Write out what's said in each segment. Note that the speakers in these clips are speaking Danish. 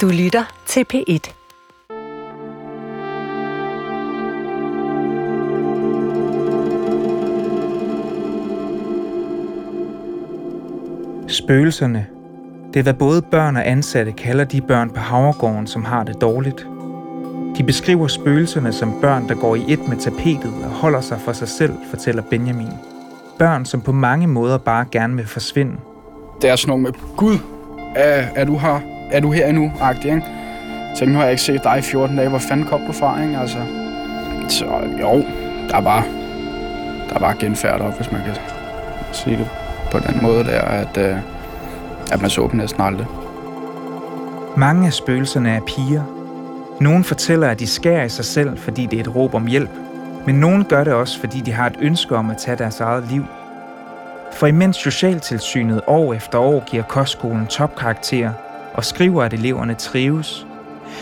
Du lytter til P1. Spøgelserne. Det er hvad både børn og ansatte kalder de børn på Havregården, som har det dårligt. De beskriver spøgelserne som børn, der går i et med tapetet og holder sig for sig selv, fortæller Benjamin. Børn, som på mange måder bare gerne vil forsvinde. Det er sådan noget med, Gud, er, er du her? Er du her endnu? Agtig, ikke? Tænk, nu har jeg ikke set dig i 14 dage. Hvor fanden kom du fra, ikke? Altså, så jo, der er bare, der er bare genfærd op, hvis man kan sige det på den måde der, at, øh, at man så dem næsten aldrig. Mange af spøgelserne er piger. Nogle fortæller, at de skærer i sig selv, fordi det er et råb om hjælp. Men nogle gør det også, fordi de har et ønske om at tage deres eget liv. For imens Socialtilsynet år efter år giver kostskolen topkarakterer og skriver, at eleverne trives,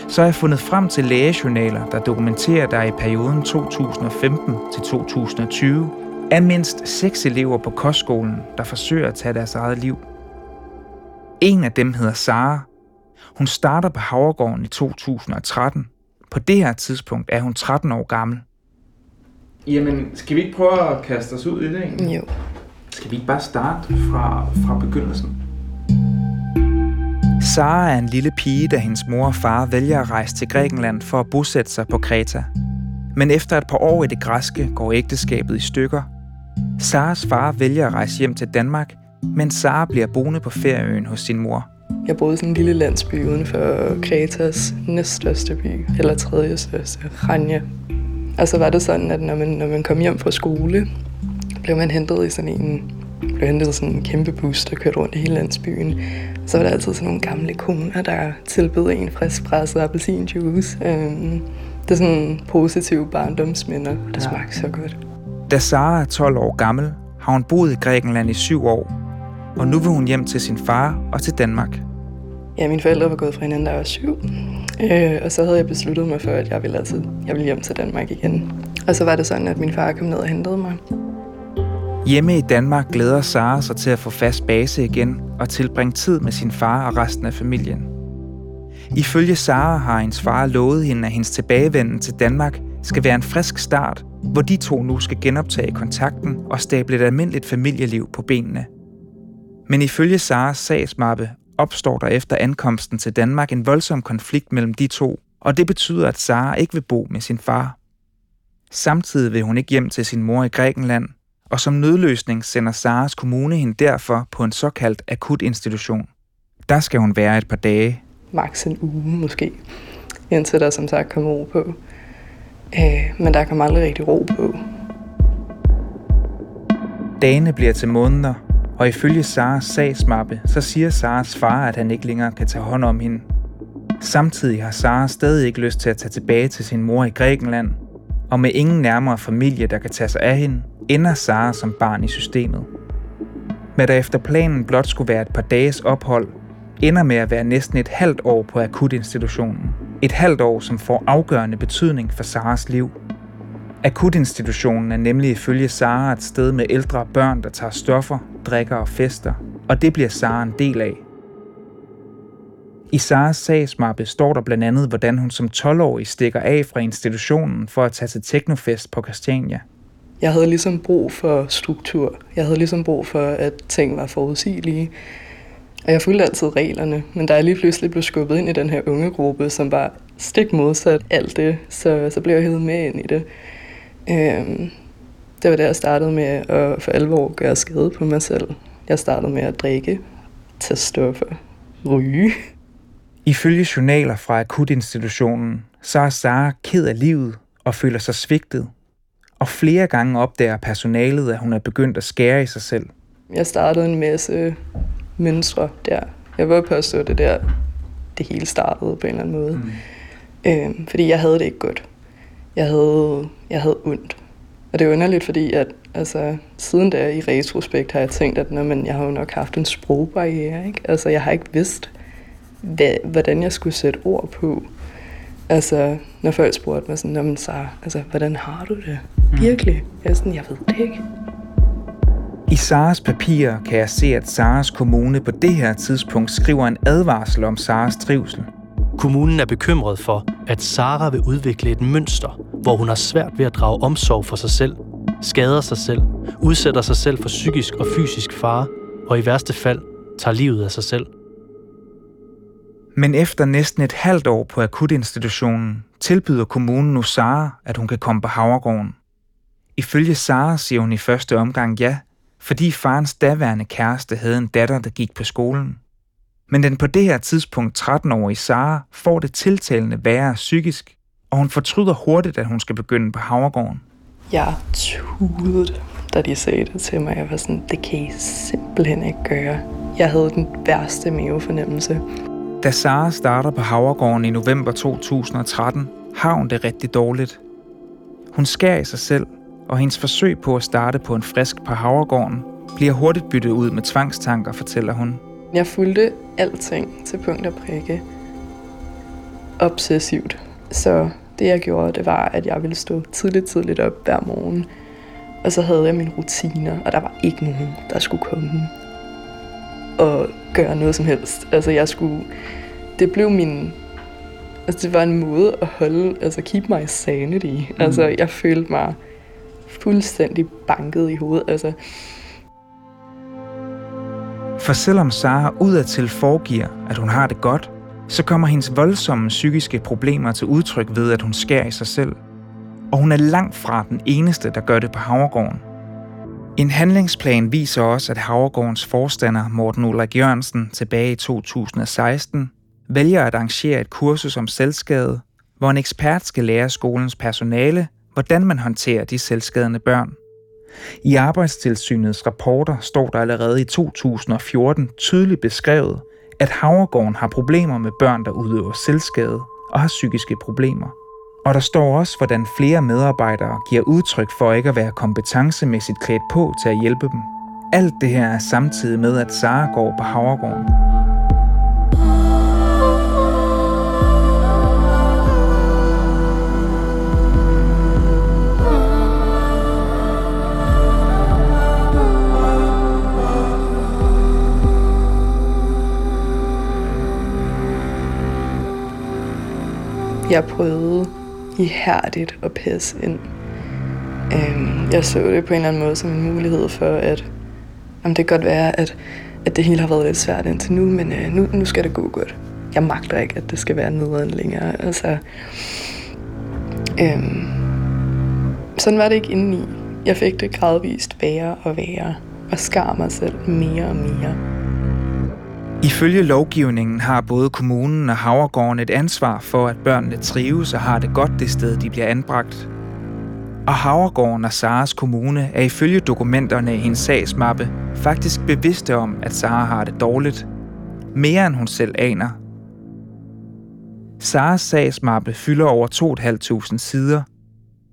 så har jeg fundet frem til lægejournaler, der dokumenterer, at der i perioden 2015 til 2020 er mindst seks elever på kostskolen, der forsøger at tage deres eget liv. En af dem hedder Sara. Hun starter på Havregården i 2013. På det her tidspunkt er hun 13 år gammel. Jamen, skal vi ikke prøve at kaste os ud i det egentlig? Jo. Skal vi ikke bare starte fra, fra begyndelsen? Sara er en lille pige, da hendes mor og far vælger at rejse til Grækenland for at bosætte sig på Kreta. Men efter et par år i det græske går ægteskabet i stykker. Saras far vælger at rejse hjem til Danmark, men Sara bliver boende på ferieøen hos sin mor. Jeg boede i sådan en lille landsby uden for Kretas næststørste by, eller tredje største, Rania. Og så var det sådan, at når man, når man kom hjem fra skole, blev man hentet i sådan en, blev hentet sådan en kæmpe bus, der kørte rundt i hele landsbyen. Så var der altid sådan nogle gamle koner, der tilbød en frisk presset appelsinjuice. Øhm, det er sådan positive barndomsminder, der smagte så godt. Da Sara er 12 år gammel, har hun boet i Grækenland i syv år, og nu vil hun hjem til sin far og til Danmark. Ja, mine forældre var gået fra hinanden, da jeg var syv. Øh, og så havde jeg besluttet mig for, at jeg ville, altid, jeg ville hjem til Danmark igen. Og så var det sådan, at min far kom ned og hentede mig. Hjemme i Danmark glæder Sara sig til at få fast base igen og tilbringe tid med sin far og resten af familien. Ifølge Sara har hendes far lovet hende, at hendes tilbagevenden til Danmark skal være en frisk start, hvor de to nu skal genoptage kontakten og stable et almindeligt familieliv på benene. Men ifølge Saras sagsmappe opstår der efter ankomsten til Danmark en voldsom konflikt mellem de to, og det betyder, at Sara ikke vil bo med sin far. Samtidig vil hun ikke hjem til sin mor i Grækenland, og som nødløsning sender Saras kommune hende derfor på en såkaldt akutinstitution. Der skal hun være et par dage. Max en uge måske, indtil der som sagt kom ro på. Øh, men der kom aldrig rigtig ro på. Dagene bliver til måneder, og ifølge Saras sagsmappe, så siger Saras far, at han ikke længere kan tage hånd om hende. Samtidig har Sara stadig ikke lyst til at tage tilbage til sin mor i Grækenland, og med ingen nærmere familie, der kan tage sig af hende, ender Sara som barn i systemet. Hvad der efter planen blot skulle være et par dages ophold, ender med at være næsten et halvt år på akutinstitutionen. Et halvt år, som får afgørende betydning for Saras liv. Akutinstitutionen er nemlig ifølge Sara et sted med ældre børn, der tager stoffer, drikker og fester, og det bliver Sara en del af. I Saras sagsmappe står der blandt andet, hvordan hun som 12-årig stikker af fra institutionen for at tage til teknofest på Christiania. Jeg havde ligesom brug for struktur. Jeg havde ligesom brug for, at ting var forudsigelige. Og jeg fulgte altid reglerne, men da jeg lige pludselig blev skubbet ind i den her unge gruppe, som var stik modsat alt det, så, så blev jeg hævet med ind i det. Øhm, det var der, jeg startede med at for alvor gøre skade på mig selv. Jeg startede med at drikke, tage stoffer, ryge. Ifølge journaler fra akutinstitutionen, så er Sara ked af livet og føler sig svigtet. Og flere gange opdager personalet, at hun er begyndt at skære i sig selv. Jeg startede en masse mønstre der. Jeg vil påstå, det der, det hele startede på en eller anden måde. Mm. Øhm, fordi jeg havde det ikke godt. Jeg havde, jeg havde ondt. Og det er underligt, fordi at, altså, siden da i retrospekt har jeg tænkt, at når man, jeg har jo nok haft en sprogbarriere. Ikke? Altså, jeg har ikke vidst, hvad, hvordan jeg skulle sætte ord på. Altså, når folk spurgte mig sådan, men så, altså, hvordan har du det? Virkelig? Jeg er sådan, jeg ved det ikke. I Saras papirer kan jeg se, at Saras kommune på det her tidspunkt skriver en advarsel om Saras trivsel. Kommunen er bekymret for, at Sara vil udvikle et mønster, hvor hun har svært ved at drage omsorg for sig selv, skader sig selv, udsætter sig selv for psykisk og fysisk fare, og i værste fald tager livet af sig selv. Men efter næsten et halvt år på akutinstitutionen, tilbyder kommunen nu Sara, at hun kan komme på Havregården. Ifølge Sara siger hun i første omgang ja, fordi farens daværende kæreste havde en datter, der gik på skolen. Men den på det her tidspunkt 13-årige Sara får det tiltalende værre psykisk, og hun fortryder hurtigt, at hun skal begynde på Havregården. Jeg tudede, da de sagde det til mig. Jeg var sådan, det kan I simpelthen ikke gøre. Jeg havde den værste mavefornemmelse. Da Sara starter på Havregården i november 2013, har hun det rigtig dårligt. Hun skærer i sig selv, og hendes forsøg på at starte på en frisk på Havregården bliver hurtigt byttet ud med tvangstanker, fortæller hun. Jeg fulgte alting til punkt og prikke. Obsessivt. Så det jeg gjorde, det var, at jeg ville stå tidligt, tidligt op hver morgen. Og så havde jeg mine rutiner, og der var ikke nogen, der skulle komme og gøre noget som helst. Altså jeg skulle... Det blev min... Altså det var en måde at holde... Altså keep my sanity. Mm. Altså jeg følte mig fuldstændig banket i hovedet. Altså, For selvom Sara udadtil foregiver, at hun har det godt, så kommer hendes voldsomme psykiske problemer til udtryk ved, at hun skærer i sig selv. Og hun er langt fra den eneste, der gør det på Havregården. En handlingsplan viser også, at Havregårdens forstander Morten Ulrik Jørgensen tilbage i 2016 vælger at arrangere et kursus om selvskade, hvor en ekspert skal lære skolens personale, hvordan man håndterer de selvskadende børn. I Arbejdstilsynets rapporter står der allerede i 2014 tydeligt beskrevet, at Havregården har problemer med børn, der udøver selvskade og har psykiske problemer. Og der står også, hvordan flere medarbejdere giver udtryk for ikke at være kompetencemæssigt klædt på til at hjælpe dem. Alt det her er samtidig med, at Sara går på Havregården. Jeg prøvede ihærdigt at passe ind. Øhm, jeg så det på en eller anden måde som en mulighed for, at om det kan godt være, at, at det hele har været lidt svært indtil nu, men øh, nu, nu skal det gå godt. Jeg magter ikke, at det skal være nederen længere. Altså, øhm, sådan var det ikke indeni. Jeg fik det gradvist værre og værre, og skar mig selv mere og mere. Ifølge lovgivningen har både kommunen og Havregården et ansvar for, at børnene trives og har det godt det sted, de bliver anbragt. Og Havregården og Saras kommune er ifølge dokumenterne i hendes sagsmappe faktisk bevidste om, at Sara har det dårligt. Mere end hun selv aner. Saras sagsmappe fylder over 2.500 sider.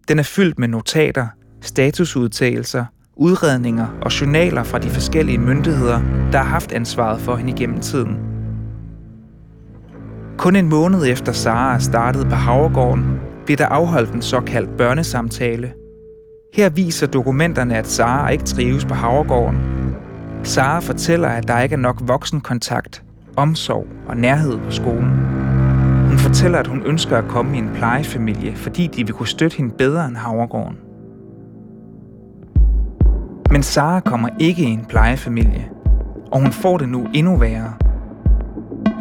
Den er fyldt med notater, statusudtagelser udredninger og journaler fra de forskellige myndigheder, der har haft ansvaret for hende igennem tiden. Kun en måned efter Sara startede på Havregården, blev der afholdt en såkaldt børnesamtale. Her viser dokumenterne, at Sara ikke trives på Havregården. Sara fortæller, at der ikke er nok voksenkontakt, omsorg og nærhed på skolen. Hun fortæller, at hun ønsker at komme i en plejefamilie, fordi de vil kunne støtte hende bedre end Havregården. Men Sara kommer ikke i en plejefamilie, og hun får det nu endnu værre.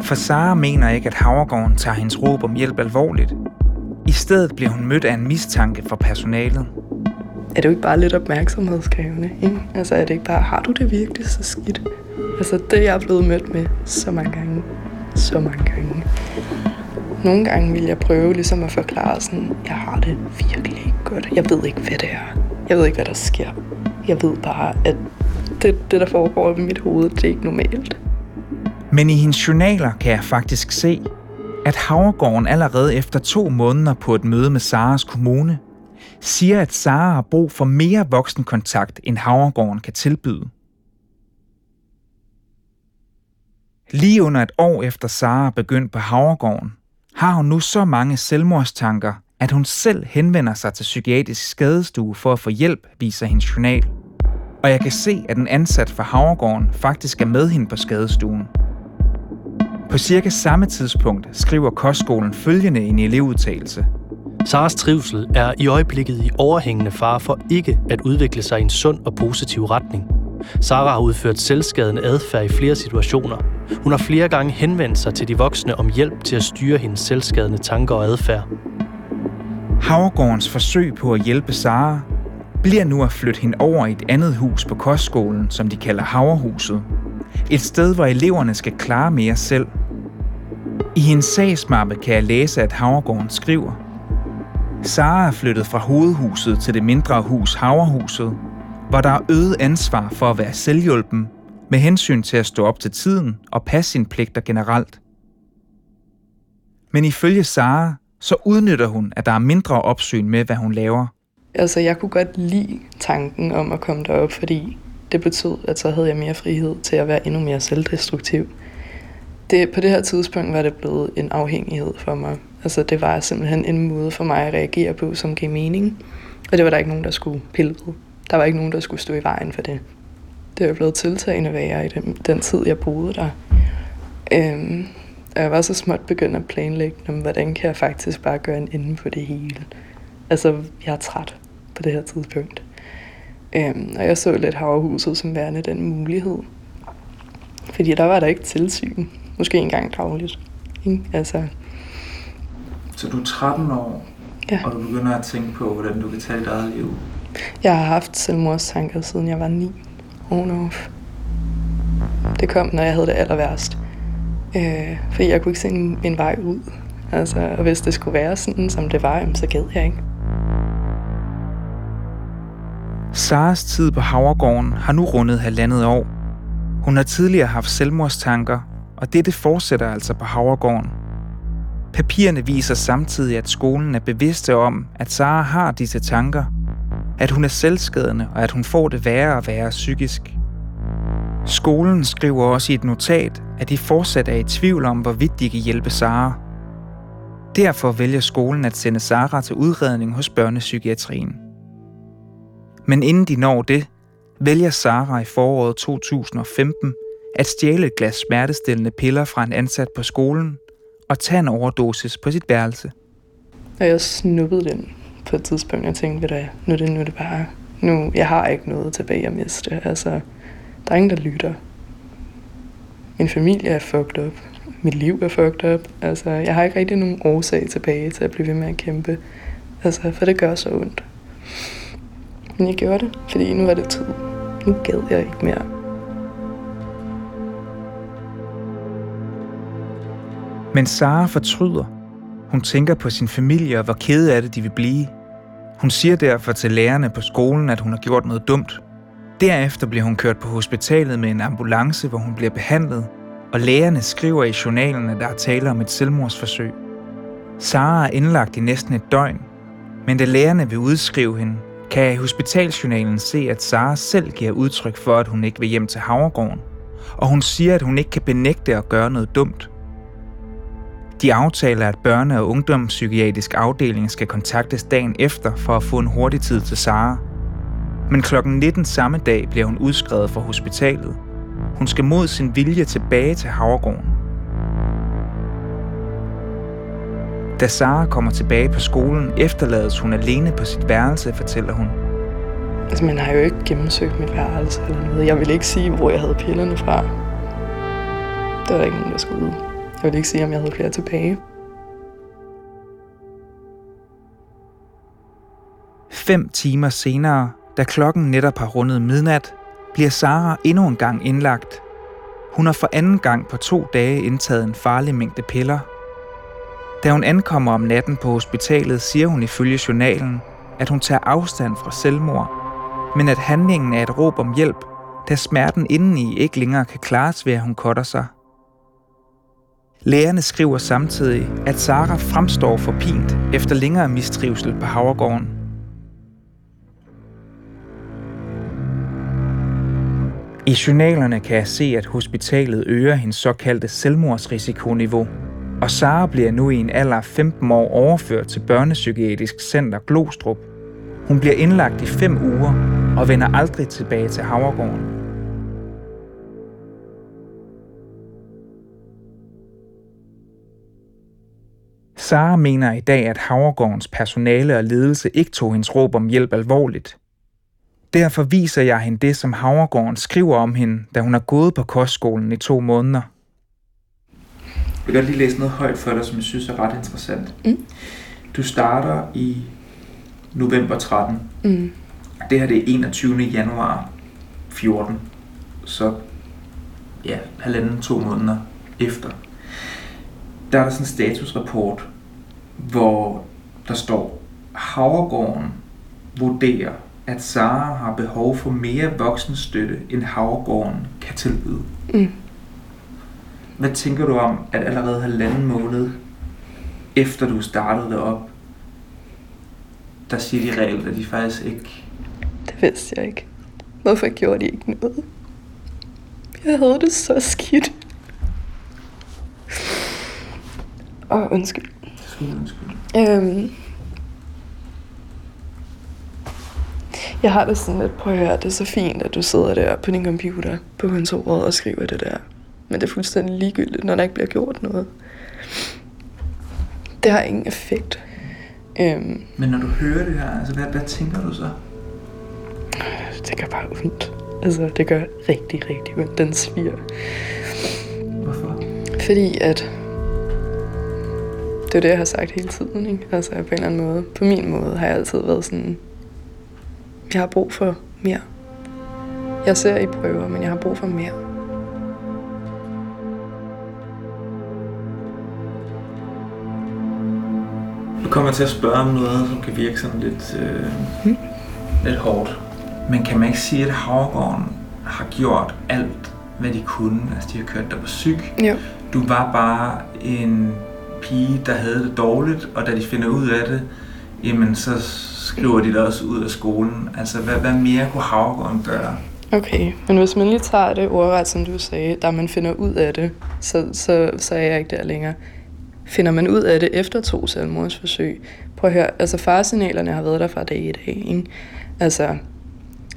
For Sara mener ikke, at Havregården tager hendes råb om hjælp alvorligt. I stedet bliver hun mødt af en mistanke fra personalet. Er det jo ikke bare lidt opmærksomhedskrævende? Ikke? Altså er det ikke bare, har du det virkelig så skidt? Altså det jeg er blevet mødt med så mange gange. Så mange gange. Nogle gange vil jeg prøve ligesom at forklare sådan, jeg har det virkelig ikke godt. Jeg ved ikke, hvad det er. Jeg ved ikke, hvad der sker. Jeg ved bare, at det, det der foregår i mit hoved, det er ikke normalt. Men i hendes journaler kan jeg faktisk se, at Havregården allerede efter to måneder på et møde med Saras kommune, siger, at Sara har brug for mere voksenkontakt, end Havregården kan tilbyde. Lige under et år efter Sara begyndt på Havregården, har hun nu så mange selvmordstanker, at hun selv henvender sig til psykiatrisk skadestue for at få hjælp, viser hendes journal. Og jeg kan se, at en ansat fra Havregården faktisk er med hende på skadestuen. På cirka samme tidspunkt skriver kostskolen følgende i en elevudtalelse. Saras trivsel er i øjeblikket i overhængende fare for ikke at udvikle sig i en sund og positiv retning. Sara har udført selvskadende adfærd i flere situationer. Hun har flere gange henvendt sig til de voksne om hjælp til at styre hendes selvskadende tanker og adfærd. Havregårdens forsøg på at hjælpe Sara bliver nu at flytte hende over i et andet hus på kostskolen, som de kalder Haverhuset. Et sted, hvor eleverne skal klare mere selv. I hendes sagsmappe kan jeg læse, at Havregården skriver, Sara er flyttet fra hovedhuset til det mindre hus Haverhuset, hvor der er øget ansvar for at være selvhjulpen med hensyn til at stå op til tiden og passe sine pligter generelt. Men ifølge Sara, så udnytter hun, at der er mindre opsyn med, hvad hun laver. Altså, jeg kunne godt lide tanken om at komme derop, fordi det betød, at så havde jeg mere frihed til at være endnu mere selvdestruktiv. Det, på det her tidspunkt var det blevet en afhængighed for mig. Altså, det var simpelthen en måde for mig at reagere på, som gav mening. Og det var der ikke nogen, der skulle pille ved. Der var ikke nogen, der skulle stå i vejen for det. Det er blevet tiltagende værre i den, den tid, jeg boede der. Øhm, og jeg var så småt begyndt at planlægge, hvordan kan jeg faktisk bare gøre en ende på det hele. Altså, jeg er træt på det her tidspunkt. Øhm, og jeg så lidt havrehuset som værende den mulighed. Fordi der var der ikke tilsyn. Måske engang dagligt. Ikke? Altså, Så du er 13 år, Ja. og du begynder at tænke på, hvordan du kan tage dit eget liv. Jeg har haft selvmordstanker, siden jeg var 9. On off. Det kom, når jeg havde det aller værst. Øh, fordi jeg kunne ikke se en, en vej ud. Altså, og hvis det skulle være sådan, som det var, så gad jeg ikke. Saras tid på Havregården har nu rundet halvandet år. Hun har tidligere haft selvmordstanker, og dette fortsætter altså på Havregården. Papirerne viser samtidig, at skolen er bevidste om, at Sara har disse tanker, at hun er selvskadende og at hun får det værre og værre psykisk. Skolen skriver også i et notat, at de fortsat er i tvivl om, hvorvidt de kan hjælpe Sara. Derfor vælger skolen at sende Sara til udredning hos børnepsykiatrien. Men inden de når det, vælger Sara i foråret 2015 at stjæle et glas smertestillende piller fra en ansat på skolen og tage en overdosis på sit værelse. Og jeg snuppede den på et tidspunkt, Jeg tænkte, ved du nu er det, nu er det bare, nu, jeg har ikke noget tilbage at miste. Altså, der er ingen, der lytter. Min familie er fucked up. Mit liv er fucked up. Altså, jeg har ikke rigtig nogen årsag tilbage til at blive ved med at kæmpe. Altså, for det gør så ondt. Men jeg gjorde det, fordi nu var det tid. Nu gad jeg ikke mere. Men Sara fortryder. Hun tænker på sin familie og hvor kede af det de vil blive. Hun siger derfor til lærerne på skolen, at hun har gjort noget dumt. Derefter bliver hun kørt på hospitalet med en ambulance, hvor hun bliver behandlet, og lægerne skriver i journalen, at der er tale om et selvmordsforsøg. Sara er indlagt i næsten et døgn, men da lægerne vil udskrive hende, kan hospitalsjournalen se, at Sara selv giver udtryk for, at hun ikke vil hjem til Havregården, og hun siger, at hun ikke kan benægte at gøre noget dumt. De aftaler, at børne- og ungdomspsykiatrisk afdeling skal kontaktes dagen efter for at få en hurtig tid til Sara. Men klokken 19 samme dag bliver hun udskrevet fra hospitalet. Hun skal mod sin vilje tilbage til Havregården. Da Sara kommer tilbage på skolen, efterlades hun alene på sit værelse, fortæller hun. Altså, man har jo ikke gennemsøgt mit værelse eller noget. Jeg ville ikke sige, hvor jeg havde pillerne fra. Var der ikke nogen, der skulle. Jeg ville ikke sige, om jeg havde flere tilbage. Fem timer senere, da klokken netop har rundet midnat, bliver Sara endnu en gang indlagt. Hun har for anden gang på to dage indtaget en farlig mængde piller. Da hun ankommer om natten på hospitalet, siger hun ifølge journalen, at hun tager afstand fra selvmord, men at handlingen er et råb om hjælp, da smerten indeni ikke længere kan klares ved, at hun cutter sig. Lægerne skriver samtidig, at Sara fremstår forpint efter længere mistrivsel på Havregården. I journalerne kan jeg se, at hospitalet øger hendes såkaldte selvmordsrisikoniveau, og Sara bliver nu i en alder af 15 år overført til børnepsykiatrisk center Glostrup. Hun bliver indlagt i fem uger og vender aldrig tilbage til Havregården. Sara mener i dag, at Havregårdens personale og ledelse ikke tog hendes råb om hjælp alvorligt. Derfor viser jeg hende det, som Havregården skriver om hende, da hun har gået på kostskolen i to måneder. Jeg vil godt lige læse noget højt for dig, som jeg synes er ret interessant. Mm. Du starter i november 13. Mm. Det her det er 21. januar 14. Så ja, halvanden, to måneder efter. Der er der sådan en statusrapport, hvor der står, Havregården vurderer, at Sara har behov for mere voksenstøtte, end Havregården kan tilbyde. Mm. Hvad tænker du om, at allerede halvanden måned efter du startede det op, der siger de reelt, at de faktisk ikke... Det vidste jeg ikke. Hvorfor gjorde de ikke noget? Jeg havde det så skidt. Åh, oh, undskyld. Undskyld. Øhm, jeg har det sådan lidt, prøv at høre, det er så fint, at du sidder der på din computer på kontoret og skriver det der. Men det er fuldstændig ligegyldigt, når der ikke bliver gjort noget. Det har ingen effekt. Øhm, Men når du hører det her, altså hvad, hvad tænker du så? det gør bare ondt. Altså, det gør rigtig, rigtig ondt. Den sviger. Hvorfor? Fordi at... Det er det, jeg har sagt hele tiden, ikke? Altså på en eller anden måde. På min måde har jeg altid været sådan... Jeg har brug for mere. Jeg ser i prøver, men jeg har brug for mere. Kommer jeg til at spørge om noget, som kan virke sådan lidt, øh, Mm. lidt hårdt. Men kan man ikke sige, at Havregården har gjort alt, hvad de kunne? Altså, de har kørt dig på syg. Jo. Du var bare en pige, der havde det dårligt, og da de finder ud af det, jamen så skriver de dig også ud af skolen. Altså, hvad, hvad mere kunne Havregården gøre? Okay, men hvis man lige tager det ordret, som du sagde, da man finder ud af det, så, så, så er jeg ikke der længere. Finder man ud af det efter to selvmordsforsøg? Prøv at høre, altså faresignalerne har været der fra dag i dag, ikke? Altså,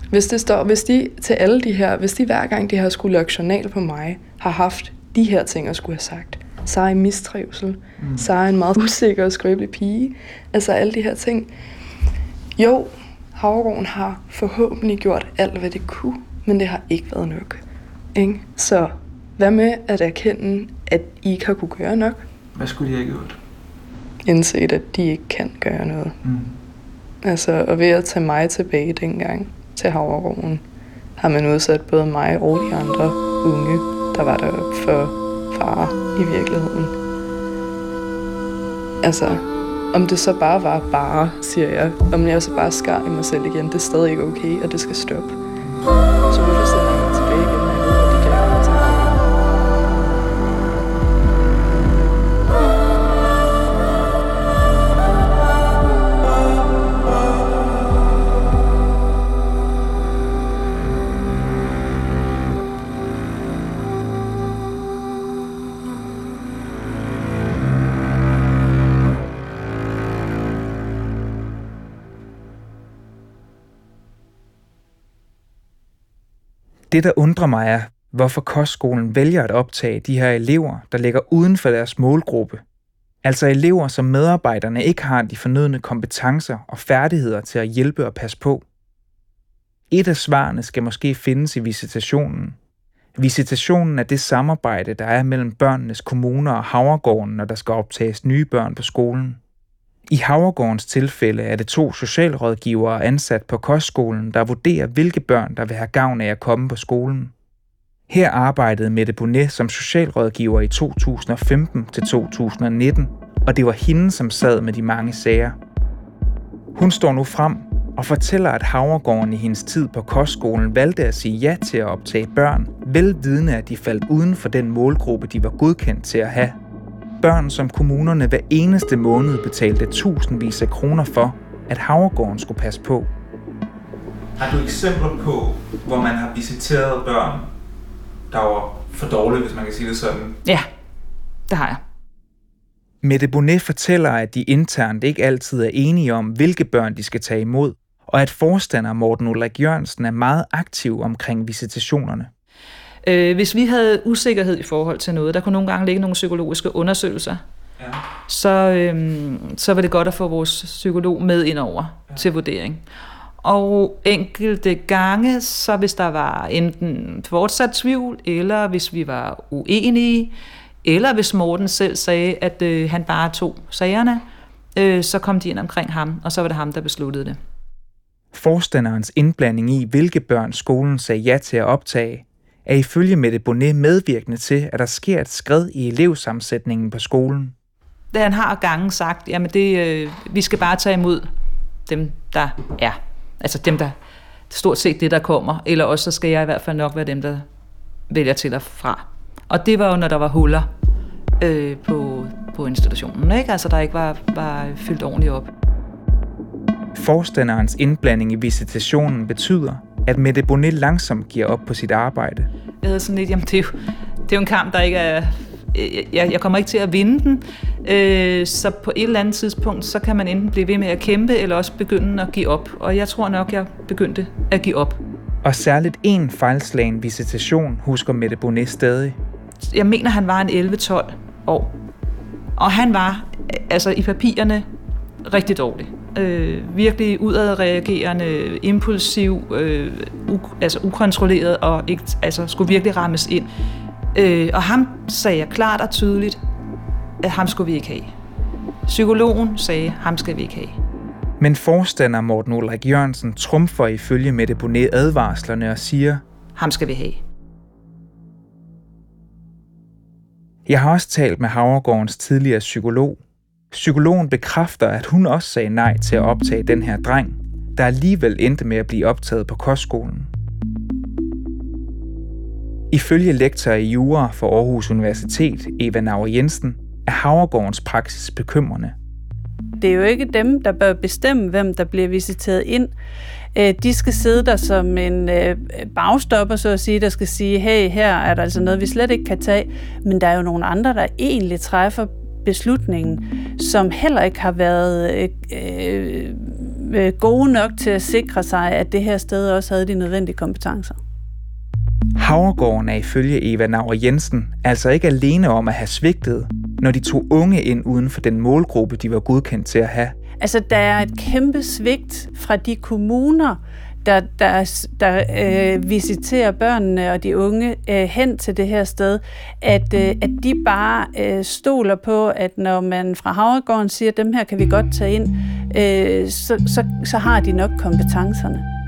hvis det står, hvis de til alle de her, hvis de hver gang de har skulle logge journal på mig, har haft de her ting at skulle have sagt, så er i mistrivsel, mm. så er en meget usikker og skrøbelig pige, altså alle de her ting. Jo, Havregården har forhåbentlig gjort alt, hvad det kunne, men det har ikke været nok. Ikke? Så hvad med at erkende, at I ikke har kunne gøre nok? Hvad skulle de have gjort? Indset, at de ikke kan gøre noget. Mm. Altså, og ved at tage mig tilbage dengang til Havregården, har man udsat både mig og de andre unge, der var der for far i virkeligheden. Altså, om det så bare var bare, siger jeg, om jeg så bare skar i mig selv igen, det er stadig ikke okay, og det skal stoppe. Det, der undrer mig er, hvorfor kostskolen vælger at optage de her elever, der ligger uden for deres målgruppe. Altså elever, som medarbejderne ikke har de fornødne kompetencer og færdigheder til at hjælpe og passe på. Et af svarene skal måske findes i visitationen. Visitationen er det samarbejde, der er mellem børnenes kommuner og Havregården, når der skal optages nye børn på skolen. I Havregårdens tilfælde er det to socialrådgivere ansat på kostskolen, der vurderer, hvilke børn, der vil have gavn af at komme på skolen. Her arbejdede Mette Bonnet som socialrådgiver i 2015 til 2019, og det var hende, som sad med de mange sager. Hun står nu frem og fortæller, at Havregården i hendes tid på kostskolen valgte at sige ja til at optage børn, velvidende at de faldt uden for den målgruppe, de var godkendt til at have børn, som kommunerne hver eneste måned betalte tusindvis af kroner for, at Havregården skulle passe på. Har du eksempler på, hvor man har visiteret børn, der var for dårlige, hvis man kan sige det sådan? Ja, det har jeg. Mette Bonnet fortæller, at de internt ikke altid er enige om, hvilke børn de skal tage imod, og at forstander Morten Ulrik Jørgensen er meget aktiv omkring visitationerne. Øh, hvis vi havde usikkerhed i forhold til noget, der kunne nogle gange ligge nogle psykologiske undersøgelser, ja. så, øhm, så var det godt at få vores psykolog med ind over ja. til vurdering. Og enkelte gange, så hvis der var enten fortsat tvivl, eller hvis vi var uenige, eller hvis Morten selv sagde, at øh, han bare tog sagerne, øh, så kom de ind omkring ham, og så var det ham, der besluttede det. Forstanderens indblanding i, hvilke børn skolen sagde ja til at optage, er ifølge Mette Bonnet medvirkende til, at der sker et skred i elevsammensætningen på skolen. Da han har gangen sagt, at det, øh, vi skal bare tage imod dem, der er. Altså dem, der stort set det, der kommer. Eller også så skal jeg i hvert fald nok være dem, der vælger til og fra. Og det var jo, når der var huller øh, på, på institutionen. Ikke? Altså der ikke var, var fyldt ordentligt op. Forstanderens indblanding i visitationen betyder, at Mette Bonnet langsomt giver op på sit arbejde. Jeg havde sådan lidt, jamen det er jo, det er jo en kamp, der ikke er... Jeg, jeg kommer ikke til at vinde den, øh, så på et eller andet tidspunkt, så kan man enten blive ved med at kæmpe, eller også begynde at give op. Og jeg tror nok, jeg begyndte at give op. Og særligt en fejlslagen visitation husker Mette Bonnet stadig. Jeg mener, han var en 11-12 år. Og han var altså i papirerne rigtig dårlig øh, virkelig udadreagerende, impulsiv, øh, u- altså ukontrolleret og ikke, altså skulle virkelig rammes ind. Øh, og ham sagde jeg klart og tydeligt, at ham skulle vi ikke have. Psykologen sagde, ham skal vi ikke have. Men forstander Morten Ulrik Jørgensen trumfer ifølge Mette Bonnet advarslerne og siger, ham skal vi have. Jeg har også talt med Havregårdens tidligere psykolog, Psykologen bekræfter, at hun også sagde nej til at optage den her dreng, der alligevel endte med at blive optaget på kostskolen. Ifølge lektor i jura for Aarhus Universitet, Eva Nauer Jensen, er Havregårdens praksis bekymrende. Det er jo ikke dem, der bør bestemme, hvem der bliver visiteret ind. Øh, de skal sidde der som en øh, bagstopper, så at sige, der skal sige, hey, her er der altså noget, vi slet ikke kan tage. Men der er jo nogle andre, der egentlig træffer beslutningen, som heller ikke har været øh, øh, gode nok til at sikre sig, at det her sted også havde de nødvendige kompetencer. Havregården er ifølge Eva Nauer Jensen altså ikke alene om at have svigtet, når de tog unge ind uden for den målgruppe, de var godkendt til at have. Altså, der er et kæmpe svigt fra de kommuner, der, der, der øh, visiterer børnene og de unge øh, hen til det her sted, at, øh, at de bare øh, stoler på, at når man fra Havregården siger, at dem her kan vi godt tage ind, øh, så, så, så har de nok kompetencerne.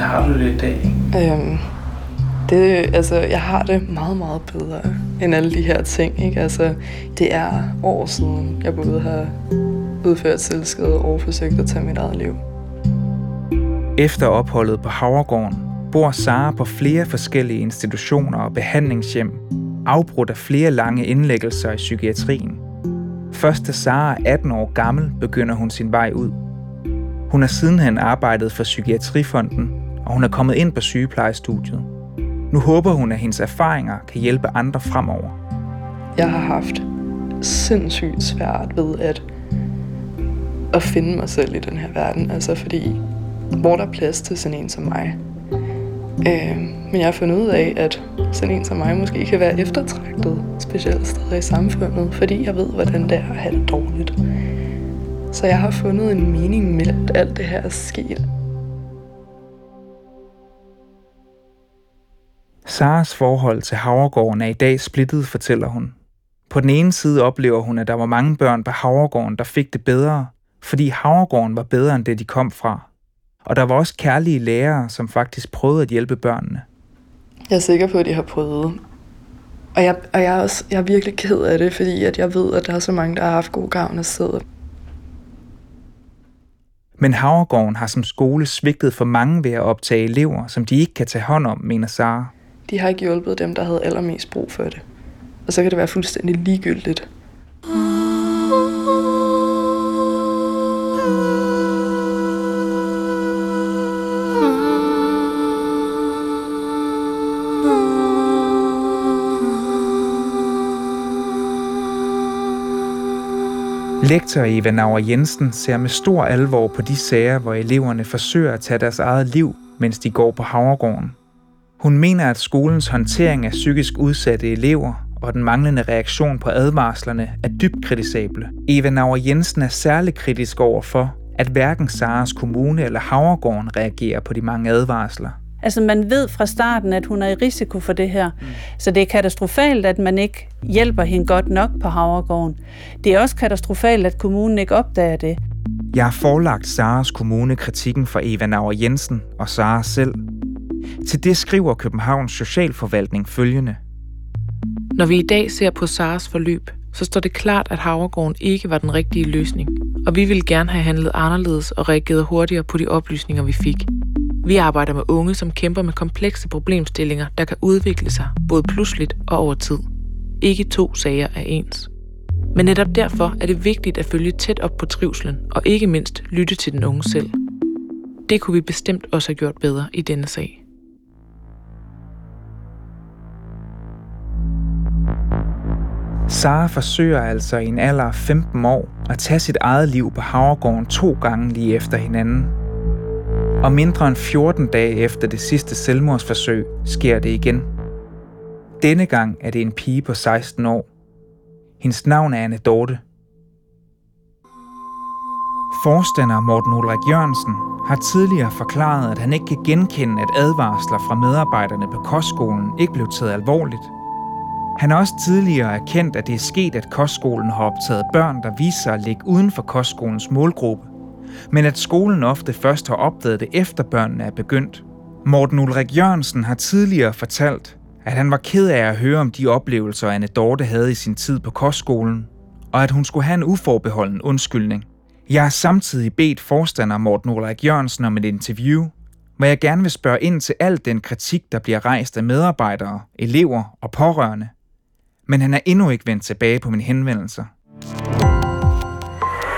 Har du det i dag? Øhm, det, altså, jeg har det meget, meget bedre end alle de her ting. Ikke? Altså, det er år siden, jeg både har udført selvskade og forsøgt at tage mit eget liv. Efter opholdet på Havregården bor Sara på flere forskellige institutioner og behandlingshjem, afbrudt af flere lange indlæggelser i psykiatrien. Først da Sara er 18 år gammel, begynder hun sin vej ud. Hun har sidenhen arbejdet for Psykiatrifonden og hun er kommet ind på sygeplejestudiet. Nu håber hun, at hendes erfaringer kan hjælpe andre fremover. Jeg har haft sindssygt svært ved at, at finde mig selv i den her verden. Altså fordi, hvor der er plads til sådan en som mig. Øh, men jeg har fundet ud af, at sådan en som mig måske kan være eftertragtet, specielt steder i samfundet, fordi jeg ved, hvordan det er at have det dårligt. Så jeg har fundet en mening med, at alt det her er sket. Saras forhold til Havregården er i dag splittet, fortæller hun. På den ene side oplever hun, at der var mange børn på Havregården, der fik det bedre, fordi Havregården var bedre end det, de kom fra. Og der var også kærlige lærere, som faktisk prøvede at hjælpe børnene. Jeg er sikker på, at de har prøvet. Og jeg, og jeg, er, også, jeg er virkelig ked af det, fordi at jeg ved, at der er så mange, der har haft god gavn af stedet. Men Havregården har som skole svigtet for mange ved at optage elever, som de ikke kan tage hånd om, mener Sara de har ikke hjulpet dem, der havde allermest brug for det. Og så kan det være fuldstændig ligegyldigt. Lektor Eva Nauer Jensen ser med stor alvor på de sager, hvor eleverne forsøger at tage deres eget liv, mens de går på Havregården. Hun mener, at skolens håndtering af psykisk udsatte elever og den manglende reaktion på advarslerne er dybt kritisable. Eva Nauer Jensen er særlig kritisk over for, at hverken Saras kommune eller Havregården reagerer på de mange advarsler. Altså man ved fra starten, at hun er i risiko for det her. Mm. Så det er katastrofalt, at man ikke hjælper hende godt nok på Havregården. Det er også katastrofalt, at kommunen ikke opdager det. Jeg har forelagt Saras kommune kritikken fra Eva Nauer Jensen og Sara selv. Til det skriver Københavns Socialforvaltning følgende. Når vi i dag ser på Saras forløb, så står det klart, at Havregården ikke var den rigtige løsning, og vi ville gerne have handlet anderledes og reageret hurtigere på de oplysninger, vi fik. Vi arbejder med unge, som kæmper med komplekse problemstillinger, der kan udvikle sig både pludseligt og over tid. Ikke to sager er ens. Men netop derfor er det vigtigt at følge tæt op på trivslen, og ikke mindst lytte til den unge selv. Det kunne vi bestemt også have gjort bedre i denne sag. Sara forsøger altså i en alder af 15 år at tage sit eget liv på Havregården to gange lige efter hinanden. Og mindre end 14 dage efter det sidste selvmordsforsøg sker det igen. Denne gang er det en pige på 16 år. Hendes navn er Anne Dorte. Forstander Morten Ulrik Jørgensen har tidligere forklaret, at han ikke kan genkende, at advarsler fra medarbejderne på kostskolen ikke blev taget alvorligt – han har også tidligere erkendt, at det er sket, at kostskolen har optaget børn, der viser sig at ligge uden for kostskolens målgruppe, men at skolen ofte først har opdaget det efter børnene er begyndt. Morten Ulrik Jørgensen har tidligere fortalt, at han var ked af at høre om de oplevelser, Anne Dorte havde i sin tid på kostskolen, og at hun skulle have en uforbeholden undskyldning. Jeg har samtidig bedt forstander Morten Ulrik Jørgensen om et interview, hvor jeg gerne vil spørge ind til al den kritik, der bliver rejst af medarbejdere, elever og pårørende men han er endnu ikke vendt tilbage på mine henvendelser.